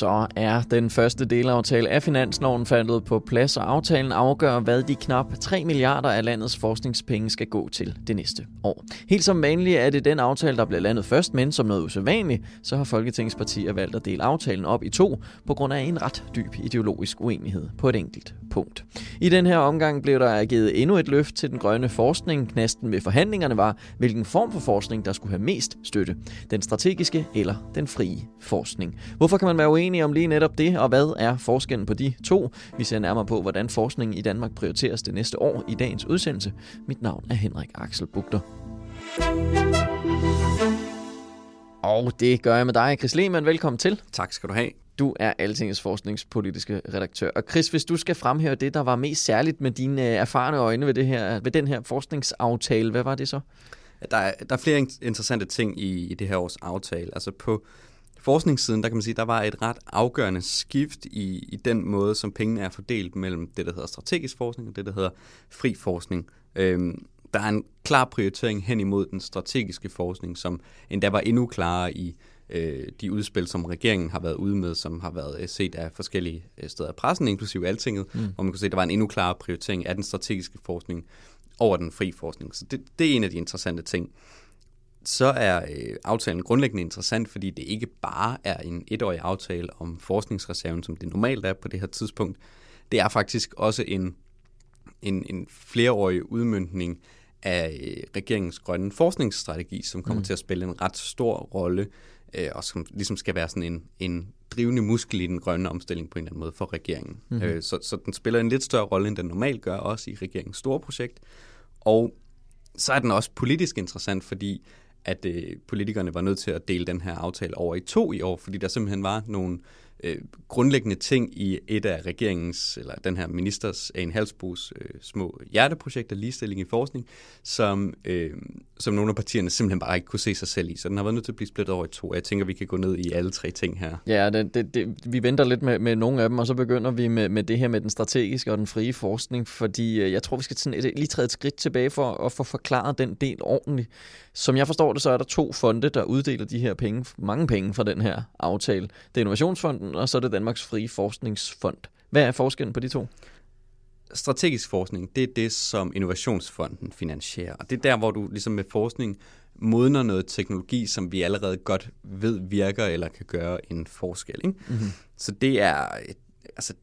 Så er den første delaftale af finansloven faldet på plads, og aftalen afgør, hvad de knap 3 milliarder af landets forskningspenge skal gå til det næste år. Helt som vanligt er det den aftale, der bliver landet først, men som noget usædvanligt, så har Folketingets partier valgt at dele aftalen op i to, på grund af en ret dyb ideologisk uenighed på et enkelt punkt. I den her omgang blev der givet endnu et løft til den grønne forskning. Knasten ved forhandlingerne var, hvilken form for forskning, der skulle have mest støtte. Den strategiske eller den frie forskning. Hvorfor kan man være uenig om lige netop det, og hvad er forskellen på de to? Vi ser nærmere på, hvordan forskning i Danmark prioriteres det næste år i dagens udsendelse. Mit navn er Henrik Axel Bugter. Og det gør jeg med dig, Chris Lehmann. Velkommen til. Tak skal du have. Du er Altingets forskningspolitiske redaktør. Og Chris, hvis du skal fremhæve det, der var mest særligt med dine øh, erfarne øjne ved, det her, ved den her forskningsaftale, hvad var det så? Der er, der er flere interessante ting i, i det her års aftale. Altså på forskningssiden, der kan man sige, der var et ret afgørende skift i, i den måde, som pengene er fordelt mellem det, der hedder strategisk forskning og det, der hedder fri forskning. Øhm, der er en klar prioritering hen imod den strategiske forskning, som endda var endnu klarere i øh, de udspil, som regeringen har været ude med, som har været øh, set af forskellige øh, steder af pressen, inklusive Altinget, mm. hvor man kunne se, at der var en endnu klarere prioritering af den strategiske forskning over den fri forskning. Så det, det er en af de interessante ting. Så er øh, aftalen grundlæggende interessant, fordi det ikke bare er en etårig aftale om forskningsreserven, som det normalt er på det her tidspunkt. Det er faktisk også en, en, en flereårig udmyndning af øh, regeringens grønne forskningsstrategi, som kommer mm. til at spille en ret stor rolle øh, og som ligesom skal være sådan en, en drivende muskel i den grønne omstilling på en eller anden måde for regeringen. Mm-hmm. Øh, så, så den spiller en lidt større rolle, end den normalt gør, også i regeringens store projekt. Og så er den også politisk interessant, fordi at øh, politikerne var nødt til at dele den her aftale over i to i år, fordi der simpelthen var nogle øh, grundlæggende ting i et af regeringens, eller den her ministers, en Halsbos øh, små hjerteprojekter, ligestilling i forskning, som, øh, som nogle af partierne simpelthen bare ikke kunne se sig selv i. Så den har været nødt til at blive splittet over i to. Jeg tænker, vi kan gå ned i alle tre ting her. Ja, det, det, det, vi venter lidt med, med nogle af dem, og så begynder vi med, med det her med den strategiske og den frie forskning, fordi øh, jeg tror, vi skal sådan et, lige træde et skridt tilbage for at få forklaret den del ordentligt. Som jeg forstår det, så er der to fonde, der uddeler de her penge, mange penge fra den her aftale. Det er Innovationsfonden, og så er det Danmarks Frie Forskningsfond. Hvad er forskellen på de to? Strategisk forskning, det er det, som Innovationsfonden finansierer. Og det er der, hvor du ligesom med forskning modner noget teknologi, som vi allerede godt ved virker eller kan gøre en forskel. Ikke? Mm-hmm. Så det er, altså,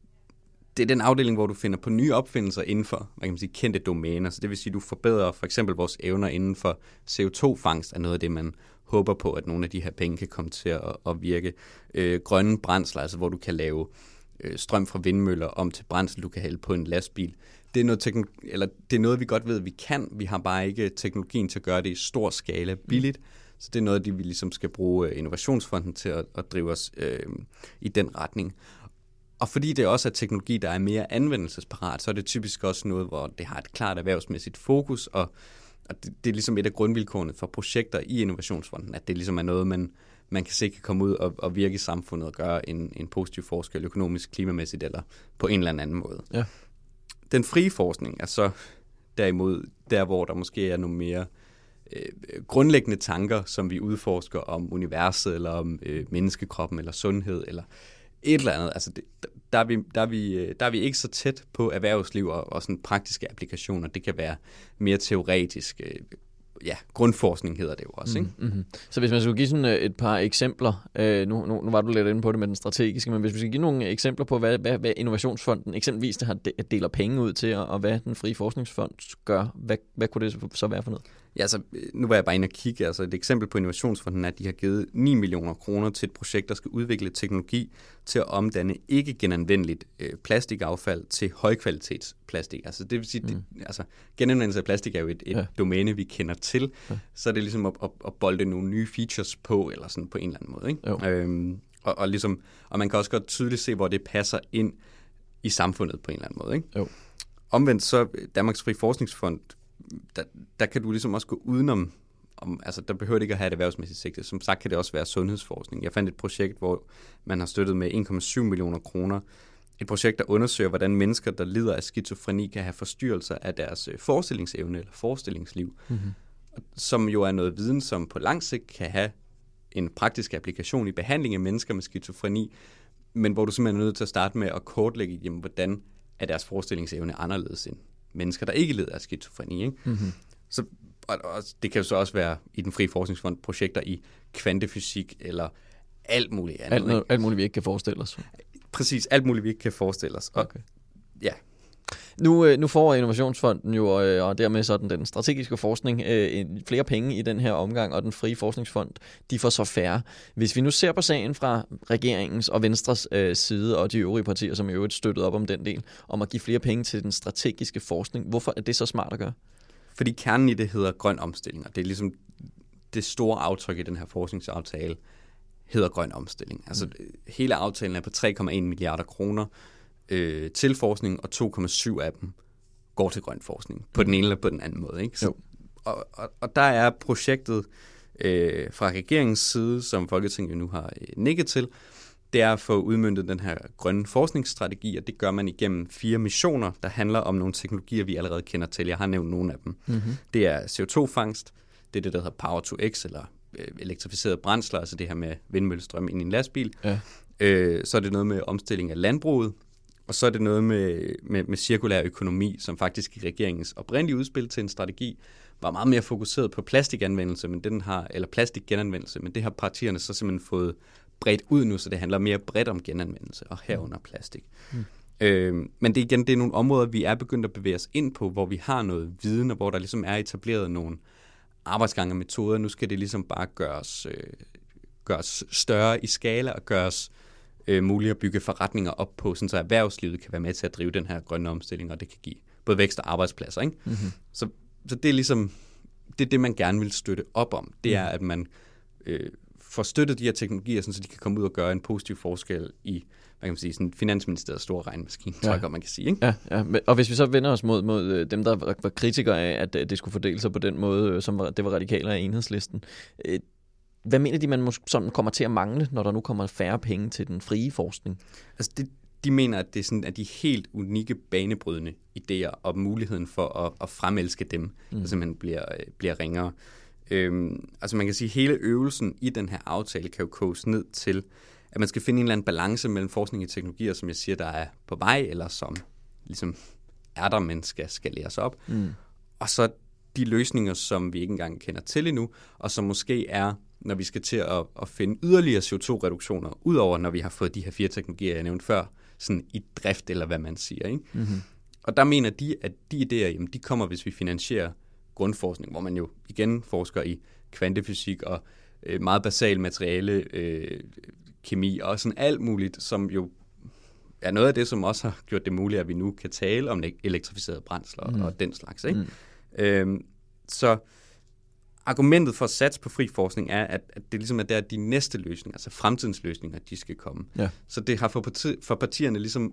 det er den afdeling, hvor du finder på nye opfindelser inden for hvad kan man sige, kendte domæner. Så det vil sige, at du forbedrer for eksempel vores evner inden for CO2-fangst, er noget af det, man håber på, at nogle af de her penge kan komme til at, at virke. Øh, grønne brændsler, altså hvor du kan lave øh, Øh, strøm fra vindmøller om til brændsel, du kan hælde på en lastbil. Det er, noget teknolo- eller det er noget, vi godt ved, vi kan. Vi har bare ikke teknologien til at gøre det i stor skala billigt. Så det er noget, de vi ligesom skal bruge øh, Innovationsfonden til at, at drive os øh, i den retning. Og fordi det også er teknologi, der er mere anvendelsesparat, så er det typisk også noget, hvor det har et klart erhvervsmæssigt fokus, og, og det, det er ligesom et af grundvilkårene for projekter i Innovationsfonden, at det ligesom er noget, man, man kan se kan komme ud og, og virke i samfundet og gøre en, en positiv forskel økonomisk, klimamæssigt eller på en eller anden måde. Ja. Den frie forskning er så derimod der, hvor der måske er nogle mere øh, grundlæggende tanker, som vi udforsker om universet, eller om øh, menneskekroppen, eller sundhed, eller et eller andet. Altså, det, der, er vi, der, er vi, øh, der er vi ikke så tæt på erhvervsliv og, og sådan praktiske applikationer. Det kan være mere teoretisk. Øh, ja, grundforskning hedder det jo også. Ikke? Mm-hmm. mm-hmm. Så hvis man skulle give sådan øh, et par eksempler, øh, nu, nu, nu var du lidt inde på det med den strategiske, men hvis vi skal give nogle eksempler på, hvad, hvad, hvad Innovationsfonden eksempelvis det har deler penge ud til, og hvad den frie forskningsfond gør, hvad, hvad kunne det så være for noget? Ja, altså, nu var jeg bare inde og kigge. Altså, et eksempel på Innovationsfonden er, at de har givet 9 millioner kroner til et projekt, der skal udvikle teknologi til at omdanne ikke genanvendeligt øh, plastikaffald til højkvalitetsplastik. Altså, det vil sige, mm. det, altså, genanvendelse af plastik er jo et, et ja. domæne, vi kender til. Ja. Så er det ligesom at, at, at bolde nogle nye features på, eller sådan på en eller anden måde. Ikke? Øhm, og, og, ligesom, og man kan også godt tydeligt se, hvor det passer ind i samfundet på en eller anden måde. Ikke? Jo. Omvendt så Danmarks Fri Forskningsfond der, der kan du ligesom også gå udenom, om, altså der behøver det ikke at have et erhvervsmæssigt sigte. Som sagt kan det også være sundhedsforskning. Jeg fandt et projekt, hvor man har støttet med 1,7 millioner kroner. Et projekt, der undersøger, hvordan mennesker, der lider af skizofreni, kan have forstyrrelser af deres øh, forestillingsevne eller forestillingsliv. Mm-hmm. Som jo er noget viden, som på lang sigt kan have en praktisk applikation i behandling af mennesker med skizofreni, men hvor du simpelthen er nødt til at starte med at kortlægge, jamen, hvordan er deres forestillingsevne anderledes end mennesker, der ikke lider af skizofreni. Ikke? Mm-hmm. Så, og, og det kan jo så også være i den frie forskningsfond projekter i kvantefysik eller alt muligt andet. Alt, alt muligt, vi ikke kan forestille os. Præcis, alt muligt, vi ikke kan forestille os. Og, okay. Ja, nu, øh, nu får Innovationsfonden jo, øh, og dermed sådan den strategiske forskning, øh, flere penge i den her omgang, og den frie forskningsfond, de får så færre. Hvis vi nu ser på sagen fra regeringens og Venstres side, og de øvrige partier, som i øvrigt støttede op om den del, om at give flere penge til den strategiske forskning, hvorfor er det så smart at gøre? Fordi kernen i det hedder grøn omstilling, og det er ligesom det store aftryk i den her forskningsaftale, hedder grøn omstilling. Altså mm. hele aftalen er på 3,1 milliarder kroner, øh, til forskning, og 2,7 af dem går til grøn forskning, på den ene eller på den anden måde. Ikke? Så, og, og, og der er projektet øh, fra regeringens side, som Folketinget nu har øh, nikket til, det er at få udmyndtet den her grønne forskningsstrategi, og det gør man igennem fire missioner, der handler om nogle teknologier, vi allerede kender til. Jeg har nævnt nogle af dem. Mm-hmm. Det er CO2-fangst, det er det, der hedder Power to X, eller øh, elektrificerede brændsler, altså det her med vindmøllestrøm ind i en lastbil. Ja. Øh, så er det noget med omstilling af landbruget, og så er det noget med, med, med cirkulær økonomi, som faktisk i regeringens oprindelige udspil til en strategi var meget mere fokuseret på plastikanvendelse, men den har, eller plastikgenanvendelse, men det har partierne så simpelthen fået bredt ud nu, så det handler mere bredt om genanvendelse, og herunder plastik. Mm. Øh, men det igen, det er nogle områder, vi er begyndt at bevæge os ind på, hvor vi har noget viden, og hvor der ligesom er etableret nogle arbejdsgange og metoder. Nu skal det ligesom bare gøres, øh, gøres større i skala og gøres øh, muligt at bygge forretninger op på, sådan så erhvervslivet kan være med til at drive den her grønne omstilling, og det kan give både vækst og arbejdspladser. Ikke? Mm-hmm. Så, så det er ligesom det, er det, man gerne vil støtte op om. Det er, mm. at man øh, får støttet de her teknologier, sådan, så de kan komme ud og gøre en positiv forskel i hvad kan man sige, sådan Finansministeriets store regnmaskine, ja. tror jeg man kan sige. Ikke? Ja, ja, og hvis vi så vender os mod, mod øh, dem, der var kritikere af, at det skulle fordele sig på den måde, øh, som var, det var radikaler af enhedslisten, øh, hvad mener de, man måske sådan kommer til at mangle, når der nu kommer færre penge til den frie forskning? Altså det, de mener, at det er sådan, at de helt unikke, banebrydende idéer og muligheden for at, at fremelske dem, mm. der simpelthen bliver, bliver ringere. Øhm, altså man kan sige, at hele øvelsen i den her aftale kan jo koges ned til, at man skal finde en eller anden balance mellem forskning i teknologier, som jeg siger, der er på vej, eller som ligesom er der, men skal skaleres op. Mm. Og så de løsninger, som vi ikke engang kender til endnu, og som måske er når vi skal til at, at finde yderligere CO2-reduktioner, udover når vi har fået de her fire teknologier, jeg nævnte før, sådan i drift, eller hvad man siger. Ikke? Mm-hmm. Og der mener de, at de idéer, jamen, de kommer, hvis vi finansierer grundforskning, hvor man jo igen forsker i kvantefysik og øh, meget basal materiale, øh, kemi og sådan alt muligt, som jo er noget af det, som også har gjort det muligt, at vi nu kan tale om elektrificerede brændsler mm. og den slags. Ikke? Mm. Øhm, så argumentet for at satse på fri forskning er, at, at det ligesom er der, de næste løsninger, altså fremtidens løsninger, de skal komme. Ja. Så det har for, parti, for partierne ligesom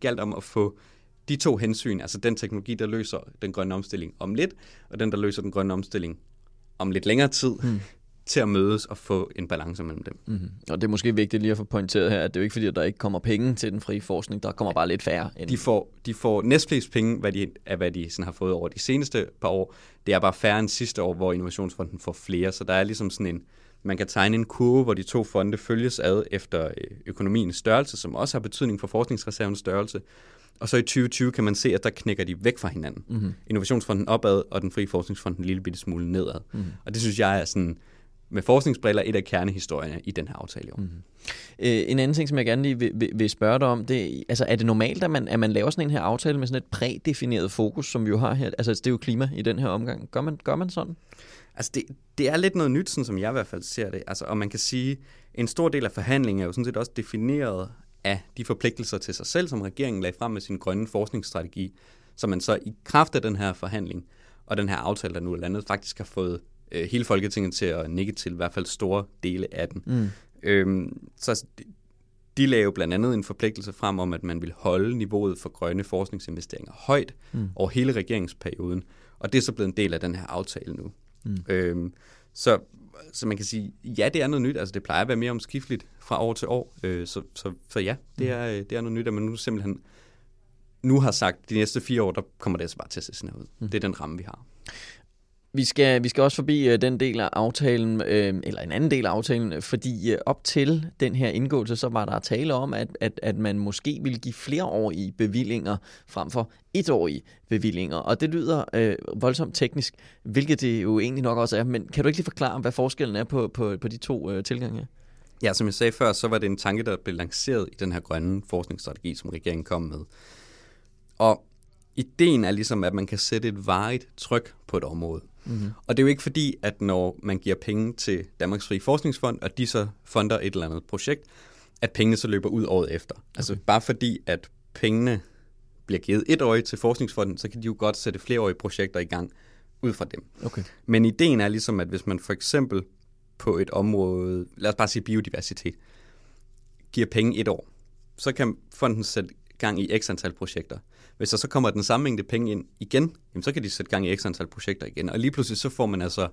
galt om at få de to hensyn, altså den teknologi, der løser den grønne omstilling om lidt, og den, der løser den grønne omstilling om lidt længere tid, mm til at mødes og få en balance mellem dem. Mm-hmm. Og det er måske vigtigt lige at få pointeret her, at det er jo ikke fordi, at der ikke kommer penge til den frie forskning, der kommer bare lidt færre. End... De, får, de får næstflest penge, hvad de, af hvad de sådan har fået over de seneste par år. Det er bare færre end sidste år, hvor Innovationsfonden får flere, så der er ligesom sådan en, man kan tegne en kurve, hvor de to fonde følges ad efter øh, økonomiens størrelse, som også har betydning for forskningsreservens størrelse. Og så i 2020 kan man se, at der knækker de væk fra hinanden. Mm-hmm. Innovationsfonden opad, og den frie forskningsfond en lille bitte smule nedad. Mm-hmm. Og det synes jeg er sådan, med forskningsbriller, et af kernehistorierne i den her aftale i år. Mm-hmm. Øh, en anden ting, som jeg gerne lige vil, vil, vil spørge dig om, det altså er det normalt, at man, at man laver sådan en her aftale med sådan et prædefineret fokus, som vi jo har her? Altså det er jo klima i den her omgang. Gør man, gør man sådan? Altså det, det er lidt noget nyt, sådan som jeg i hvert fald ser det. Altså, og man kan sige, en stor del af forhandlingen er jo sådan set også defineret af de forpligtelser til sig selv, som regeringen lagde frem med sin grønne forskningsstrategi, som man så i kraft af den her forhandling og den her aftale, der nu er landet, faktisk har fået øh, hele Folketinget til at nikke til, i hvert fald store dele af den. Mm. Øhm, så de, de lavede jo blandt andet en forpligtelse frem om, at man vil holde niveauet for grønne forskningsinvesteringer højt mm. over hele regeringsperioden, og det er så blevet en del af den her aftale nu. Mm. Øhm, så, så man kan sige, ja, det er noget nyt. Altså, det plejer at være mere omskifteligt fra år til år. Øh, så, så, så ja, det er, det er noget nyt, at man nu simpelthen nu har sagt, at de næste fire år, der kommer det altså bare til at se sådan her ud. Mm. Det er den ramme, vi har. Vi skal, vi skal også forbi øh, den del af aftalen, øh, eller en anden del af aftalen, øh, fordi øh, op til den her indgåelse, så var der tale om, at, at, at man måske ville give flereårige bevillinger frem for etårige bevillinger. Og det lyder øh, voldsomt teknisk, hvilket det jo egentlig nok også er. Men kan du ikke lige forklare, hvad forskellen er på, på, på de to øh, tilgange? Ja, som jeg sagde før, så var det en tanke, der blev lanceret i den her grønne forskningsstrategi, som regeringen kom med. Og ideen er ligesom, at man kan sætte et varigt tryk på et område. Mm-hmm. Og det er jo ikke fordi, at når man giver penge til Danmarks Fri Forskningsfond, og de så fonder et eller andet projekt, at pengene så løber ud året efter. Altså, okay. Altså bare fordi, at pengene bliver givet et år til Forskningsfonden, så kan de jo godt sætte flereårige projekter i gang ud fra dem. Okay. Men ideen er ligesom, at hvis man for eksempel på et område, lad os bare sige biodiversitet, giver penge et år, så kan fonden sætte gang i x antal projekter. Hvis der så kommer den samme mængde penge ind igen, jamen, så kan de sætte gang i x antal projekter igen. Og lige pludselig så får man altså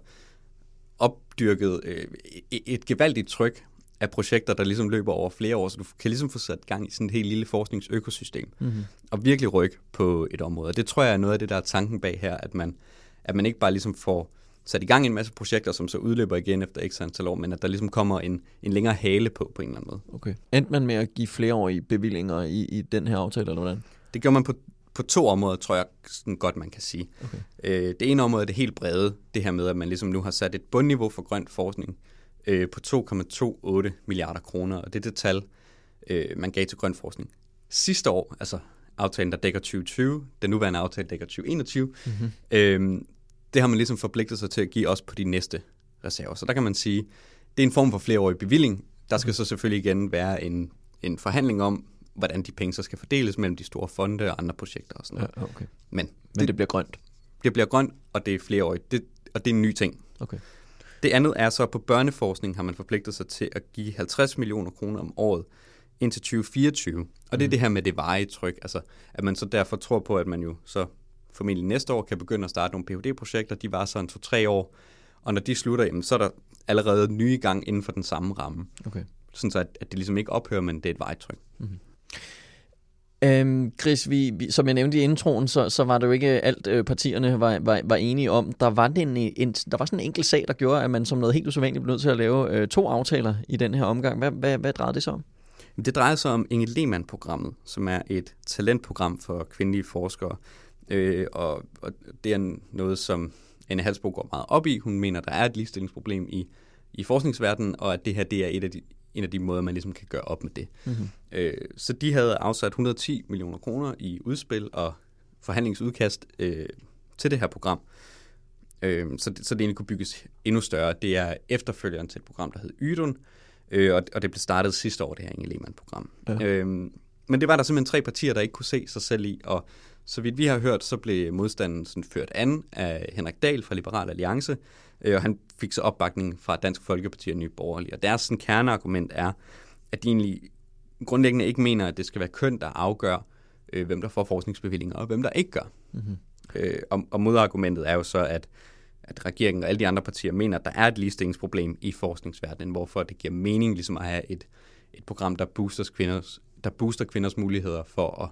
opdyrket øh, et gevaldigt tryk af projekter, der ligesom løber over flere år, så du kan ligesom få sat gang i sådan et helt lille forskningsøkosystem, mm-hmm. og virkelig rykke på et område. Og det tror jeg er noget af det, der er tanken bag her, at man, at man ikke bare ligesom får sat i gang en masse projekter, som så udløber igen efter x antal år, men at der ligesom kommer en, en længere hale på, på en eller anden måde. Okay. Endte man med at give flereårige bevillinger i, i den her aftale, eller hvordan? Det gjorde man på, på to områder, tror jeg sådan godt, man kan sige. Okay. Øh, det ene område er det helt brede, det her med, at man ligesom nu har sat et bundniveau for grøn forskning øh, på 2,28 milliarder kroner, og det er det tal, øh, man gav til grøn forskning. Sidste år, altså aftalen, der dækker 2020, den nuværende aftale dækker 2021, mm-hmm. øh, det har man ligesom forpligtet sig til at give også på de næste reserver. Så der kan man sige, det er en form for flereårig bevilling. Der skal så selvfølgelig igen være en, en forhandling om, hvordan de penge så skal fordeles mellem de store fonde og andre projekter og sådan noget. Ja, okay. Men, Men det, det bliver grønt? Det bliver grønt, og det er flereårigt. Det, og det er en ny ting. Okay. Det andet er så, at på børneforskning har man forpligtet sig til at give 50 millioner kroner om året indtil 2024. Og det er mm. det her med det veje tryk, altså at man så derfor tror på, at man jo så formentlig næste år kan begynde at starte nogle PhD-projekter. De var så en to-tre år, og når de slutter, jamen, så er der allerede nye gang inden for den samme ramme. Okay. Sådan så, at, at det ligesom ikke ophører, men det er et vejtryk. Mm-hmm. Øhm, Chris, vi, vi, som jeg nævnte i introen, så, så var det jo ikke alt, øh, partierne var, var, var enige om. Der var, den, øh, en, der var sådan en enkelt sag, der gjorde, at man som noget helt usædvanligt blev nødt til at lave øh, to aftaler i den her omgang. Hvad, hvad, hvad drejede det sig om? Det drejer sig om Inge Lehmann-programmet, som er et talentprogram for kvindelige forskere. Øh, og, og det er noget, som Anne Halsbo går meget op i. Hun mener, der er et ligestillingsproblem i, i forskningsverdenen, og at det her det er et af de, en af de måder, man ligesom kan gøre op med det. Mm-hmm. Øh, så de havde afsat 110 millioner kroner i udspil og forhandlingsudkast øh, til det her program. Øh, så, det, så det egentlig kunne bygges endnu større. Det er efterfølgeren til et program, der hed Ydun, øh, og, og det blev startet sidste år, det her Inge Lehmann-program. Ja. Øh, men det var der simpelthen tre partier, der ikke kunne se sig selv i, og så vidt vi har hørt, så blev modstanden sådan ført an af Henrik Dahl fra Liberal Alliance, øh, og han fik så opbakning fra Dansk Folkeparti og Nye Borgerlige. Og deres sådan, kerneargument er, at de egentlig grundlæggende ikke mener, at det skal være køn, der afgør, øh, hvem der får forskningsbevillinger, og hvem der ikke gør. Mm-hmm. Øh, og, og modargumentet er jo så, at, at regeringen og alle de andre partier mener, at der er et ligestillingsproblem i forskningsverdenen, hvorfor det giver mening ligesom at have et, et program, der booster kvinders, der booster kvinders muligheder for at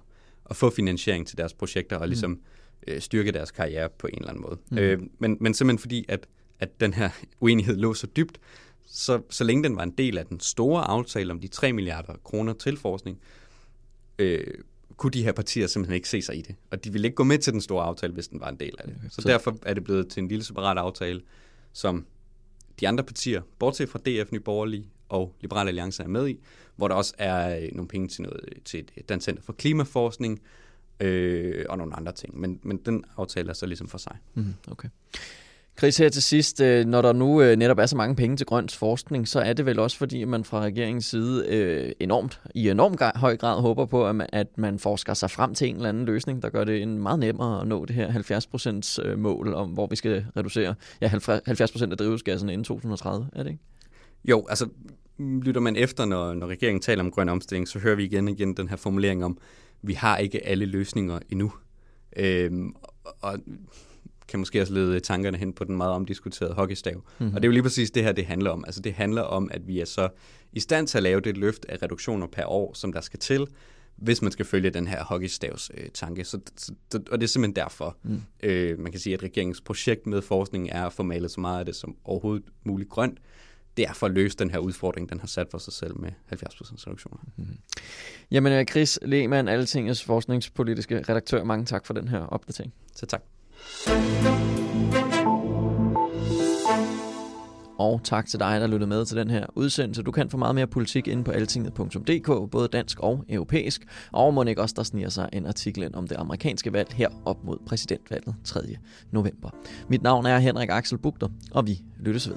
at få finansiering til deres projekter og ligesom mm. øh, styrke deres karriere på en eller anden måde. Mm. Øh, men, men simpelthen fordi, at, at den her uenighed lå så dybt, så, så længe den var en del af den store aftale om de 3 milliarder kroner til forskning, øh, kunne de her partier simpelthen ikke se sig i det. Og de ville ikke gå med til den store aftale, hvis den var en del af det. Så, så derfor er det blevet til en lille separat aftale, som de andre partier, bortset fra DF, Nye Borgerlige og Liberale Alliance er med i, hvor der også er øh, nogle penge til, noget, til et Dansk Center for Klimaforskning øh, og nogle andre ting. Men, men den aftale er så ligesom for sig. Mm, okay. Chris, her til sidst, øh, når der nu øh, netop er så mange penge til grønt forskning, så er det vel også fordi, man fra regeringens side øh, enormt, i enorm høj grad håber på, at man, at man forsker sig frem til en eller anden løsning, der gør det en meget nemmere at nå det her 70% mål, om hvor vi skal reducere ja, 70% af drivhusgasserne inden 2030, er det ikke? Jo, altså lytter man efter, når, når regeringen taler om grøn omstilling, så hører vi igen og igen den her formulering om, vi har ikke alle løsninger endnu. Øhm, og kan måske også lede tankerne hen på den meget omdiskuterede hockeystav. Mm-hmm. Og det er jo lige præcis det her, det handler om. Altså det handler om, at vi er så i stand til at lave det løft af reduktioner per år, som der skal til, hvis man skal følge den her hockeystavs øh, tanke. Så, så, og det er simpelthen derfor, mm. øh, man kan sige, at regeringens projekt med forskning er at få malet så meget af det som overhovedet muligt grønt. Det er for at løse den her udfordring, den har sat for sig selv med 70% reduktioner. Mm-hmm. Jamen øh, Chris Lehmann, Altingets forskningspolitiske redaktør, mange tak for den her opdatering. Så tak. Og tak til dig, der lyttede med til den her udsendelse. Du kan få meget mere politik inde på altinget.dk, både dansk og europæisk. Og må ikke også, der sniger sig en artikel om det amerikanske valg her op mod præsidentvalget 3. november. Mit navn er Henrik Axel Bugter, og vi lyttes ved.